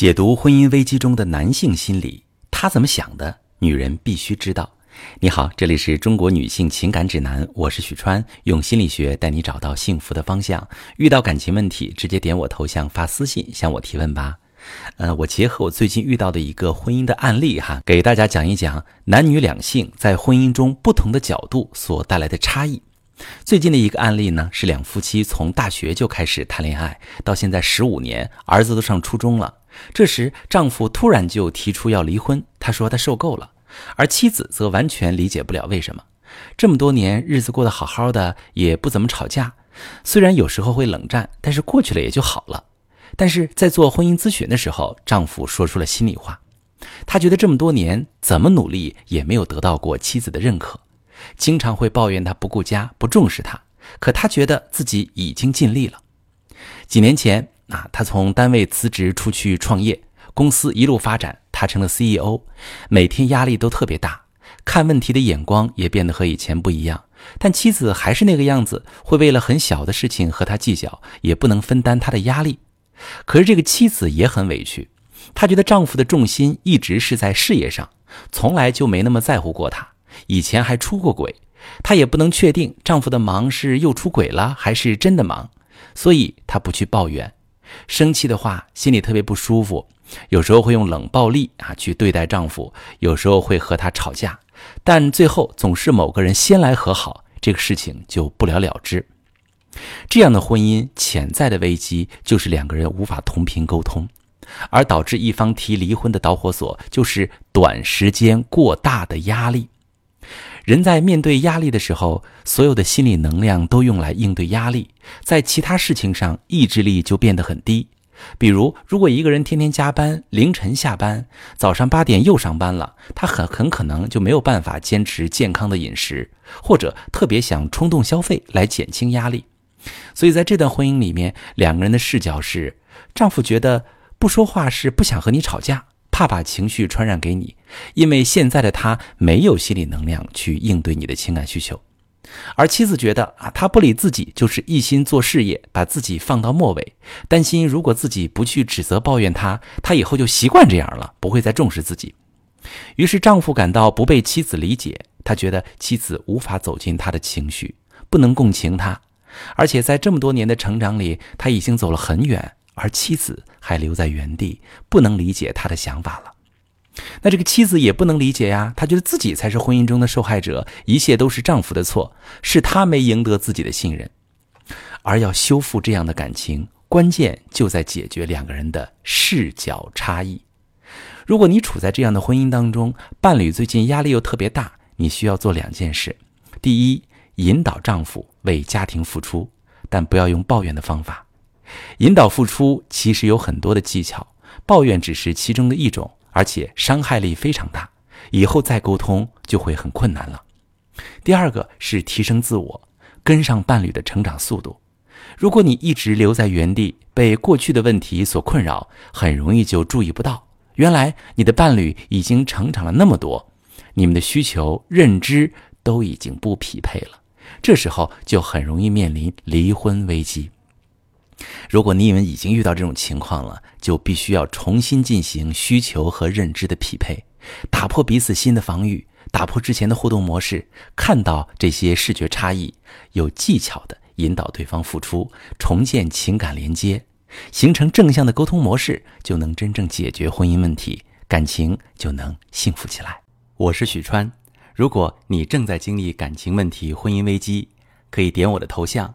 解读婚姻危机中的男性心理，他怎么想的？女人必须知道。你好，这里是中国女性情感指南，我是许川，用心理学带你找到幸福的方向。遇到感情问题，直接点我头像发私信向我提问吧。呃，我结合我最近遇到的一个婚姻的案例哈，给大家讲一讲男女两性在婚姻中不同的角度所带来的差异。最近的一个案例呢，是两夫妻从大学就开始谈恋爱，到现在十五年，儿子都上初中了。这时，丈夫突然就提出要离婚，他说他受够了，而妻子则完全理解不了为什么。这么多年日子过得好好的，也不怎么吵架，虽然有时候会冷战，但是过去了也就好了。但是在做婚姻咨询的时候，丈夫说出了心里话，他觉得这么多年怎么努力也没有得到过妻子的认可。经常会抱怨他不顾家、不重视他，可他觉得自己已经尽力了。几年前啊，他从单位辞职出去创业，公司一路发展，他成了 CEO，每天压力都特别大，看问题的眼光也变得和以前不一样。但妻子还是那个样子，会为了很小的事情和他计较，也不能分担他的压力。可是这个妻子也很委屈，她觉得丈夫的重心一直是在事业上，从来就没那么在乎过他。以前还出过轨，她也不能确定丈夫的忙是又出轨了还是真的忙，所以她不去抱怨，生气的话心里特别不舒服，有时候会用冷暴力啊去对待丈夫，有时候会和他吵架，但最后总是某个人先来和好，这个事情就不了了之。这样的婚姻潜在的危机就是两个人无法同频沟通，而导致一方提离婚的导火索就是短时间过大的压力。人在面对压力的时候，所有的心理能量都用来应对压力，在其他事情上意志力就变得很低。比如，如果一个人天天加班，凌晨下班，早上八点又上班了，他很很可能就没有办法坚持健康的饮食，或者特别想冲动消费来减轻压力。所以，在这段婚姻里面，两个人的视角是：丈夫觉得不说话是不想和你吵架。怕把情绪传染给你，因为现在的他没有心理能量去应对你的情感需求，而妻子觉得啊，他不理自己就是一心做事业，把自己放到末尾，担心如果自己不去指责抱怨他，他以后就习惯这样了，不会再重视自己。于是丈夫感到不被妻子理解，他觉得妻子无法走进他的情绪，不能共情他，而且在这么多年的成长里，他已经走了很远。而妻子还留在原地，不能理解他的想法了。那这个妻子也不能理解呀，她觉得自己才是婚姻中的受害者，一切都是丈夫的错，是他没赢得自己的信任。而要修复这样的感情，关键就在解决两个人的视角差异。如果你处在这样的婚姻当中，伴侣最近压力又特别大，你需要做两件事：第一，引导丈夫为家庭付出，但不要用抱怨的方法。引导付出其实有很多的技巧，抱怨只是其中的一种，而且伤害力非常大，以后再沟通就会很困难了。第二个是提升自我，跟上伴侣的成长速度。如果你一直留在原地，被过去的问题所困扰，很容易就注意不到，原来你的伴侣已经成长了那么多，你们的需求、认知都已经不匹配了，这时候就很容易面临离婚危机。如果你们已经遇到这种情况了，就必须要重新进行需求和认知的匹配，打破彼此新的防御，打破之前的互动模式，看到这些视觉差异，有技巧的引导对方付出，重建情感连接，形成正向的沟通模式，就能真正解决婚姻问题，感情就能幸福起来。我是许川，如果你正在经历感情问题、婚姻危机，可以点我的头像。